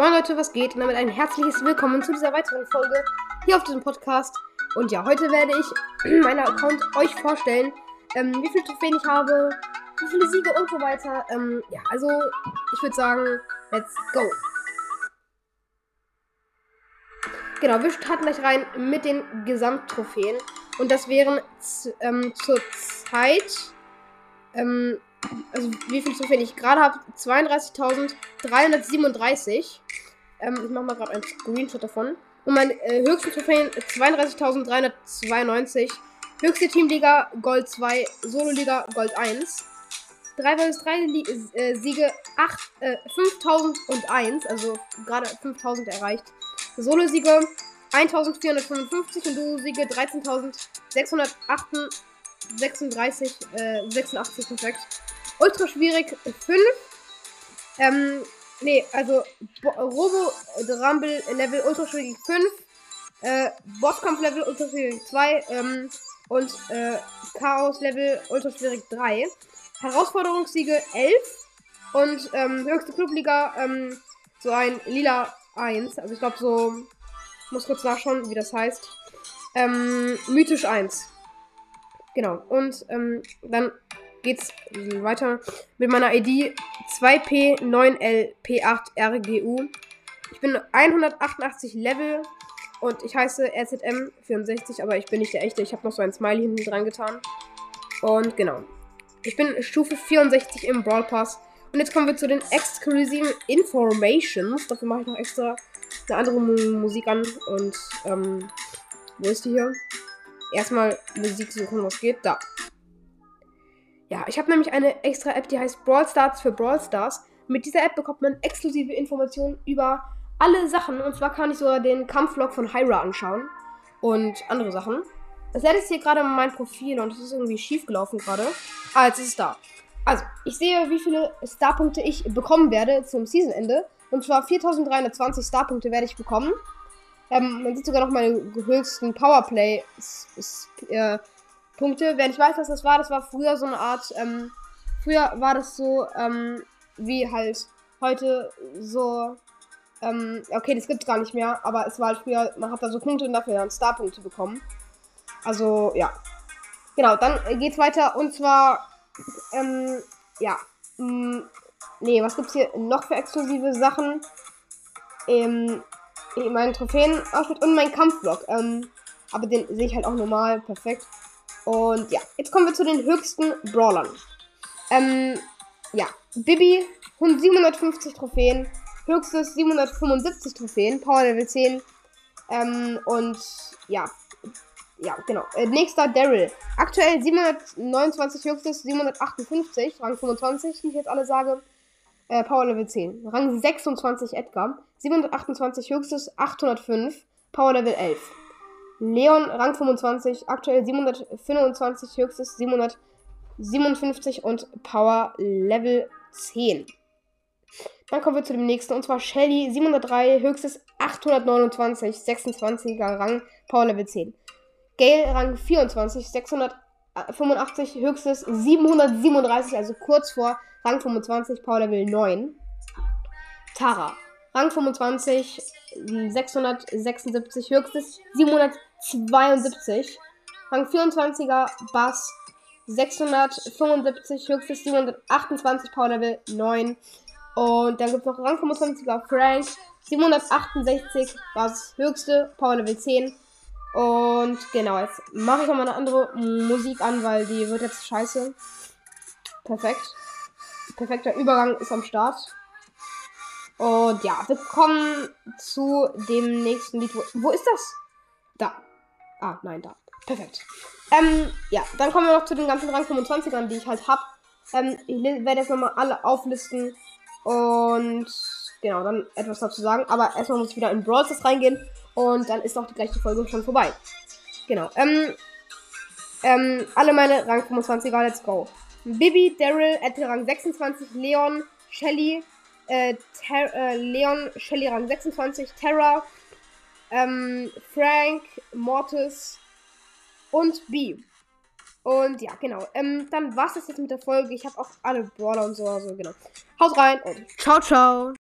Moin Leute, was geht? Und damit ein herzliches Willkommen zu dieser weiteren Folge hier auf diesem Podcast. Und ja, heute werde ich meinen Account euch vorstellen, ähm, wie viele Trophäen ich habe, wie viele Siege und so weiter. Ähm, ja, also ich würde sagen, let's go. Genau, wir starten gleich rein mit den Gesamttrophäen. Und das wären ähm, zur Zeit, ähm, also wie viel Trophäen ich gerade habe, 32.337. Ähm, ich mache mal gerade einen Screenshot davon. Und mein äh, höchste Trophäen 32.392. Höchste Teamliga Gold 2, Solo-Liga Gold 1. 3 vs 3 äh, Siege 8, äh, 5001, also gerade 5000 erreicht. Solo-Siege 1455 und Duo-Siege 13.636, äh, 86 perfekt. Ultra schwierig 5. Ähm, nee, also Bo Robo Rumble Level Ultra schwierig 5. Äh, Bosskampf Level Ultra schwierig 2. Ähm, und äh, Chaos Level Ultra schwierig 3. Herausforderungssiege 11. Und ähm, höchste Clubliga ähm, so ein lila 1. Also ich glaube so. Muss kurz nachschauen, wie das heißt. Ähm, mythisch 1. Genau. Und ähm, dann geht's weiter mit meiner ID 2P9LP8RGU. Ich bin 188 Level und ich heiße RZM64, aber ich bin nicht der echte. Ich habe noch so ein Smiley hinten dran getan. Und genau. Ich bin Stufe 64 im Brawl Pass. Und jetzt kommen wir zu den exklusiven Informations. Dafür mache ich noch extra eine andere Musik an. Und, ähm, wo ist die hier? Erstmal Musik suchen, was geht. Da. Ja, ich habe nämlich eine extra App, die heißt Brawl Stars für Brawl Stars. Mit dieser App bekommt man exklusive Informationen über alle Sachen. Und zwar kann ich sogar den Kampflog von Hyra anschauen. Und andere Sachen. Das lädt jetzt hier gerade mein Profil und es ist irgendwie schief gelaufen gerade. Ah, jetzt ist es da. Also, ich sehe, wie viele Starpunkte ich bekommen werde zum Seasonende. Und zwar 4320 Starpunkte werde ich bekommen. Ähm, man sieht sogar noch meine höchsten Powerplay äh, Punkte. Wer nicht weiß, was das war, das war früher so eine Art, ähm, früher war das so, ähm, wie halt heute so, ähm, okay, das gibt's gar nicht mehr, aber es war halt früher, man hat da so Punkte und dafür dann Starpunkte bekommen. Also, ja. Genau, dann geht's weiter und zwar, ähm, ja, mh, mm, nee, was gibt's hier noch für exklusive Sachen? Ähm, mein Trophäenausschnitt und mein Kampfblock. Ähm, aber den sehe ich halt auch normal, perfekt. Und ja, jetzt kommen wir zu den höchsten Brawlern. Ähm, ja, Bibi, 750 Trophäen, höchstes 775 Trophäen, Power Level 10. Ähm, und ja, ja, genau. Äh, nächster Daryl. Aktuell 729 höchstes, 758, Rang 25, wie ich jetzt alle sage. Äh, Power Level 10. Rang 26 Edgar. 728 höchstes, 805, Power Level 11. Leon, Rang 25, aktuell 725, höchstes 757 und Power Level 10. Dann kommen wir zu dem nächsten und zwar Shelly, 703, höchstes 829, 26er Rang, Power Level 10. Gale, Rang 24, 685, höchstes 737, also kurz vor Rang 25, Power Level 9. Tara, Rang 25, 676, höchstes 772. Rang 24er Bass 675, höchstes 728, Power Level 9. Und dann gibt es noch Rang 25er Frank 768, Bass höchste, Power Level 10. Und genau, jetzt mache ich nochmal eine andere Musik an, weil die wird jetzt scheiße. Perfekt. Perfekter Übergang ist am Start. Und ja, wir kommen zu dem nächsten Lied. Wo, wo ist das? Da. Ah, nein, da. Perfekt. Ähm, ja, dann kommen wir noch zu den ganzen Rang 25ern, die ich halt hab. Ähm, ich werde jetzt nochmal alle auflisten. Und genau, dann etwas dazu sagen. Aber erstmal muss ich wieder in Brawl Stars reingehen. Und dann ist auch die gleiche Folge schon vorbei. Genau. Ähm, ähm, alle meine Rang 25er, let's go. Bibi, Daryl, Ethel Rang 26, Leon, Shelly, äh, äh, Leon, Shelly Rang 26, Terra, ähm, Frank, Mortis und B. Und ja, genau. Ähm, dann war's das jetzt mit der Folge. Ich habe auch alle Brawler und so, also genau. Haut rein und ciao, ciao.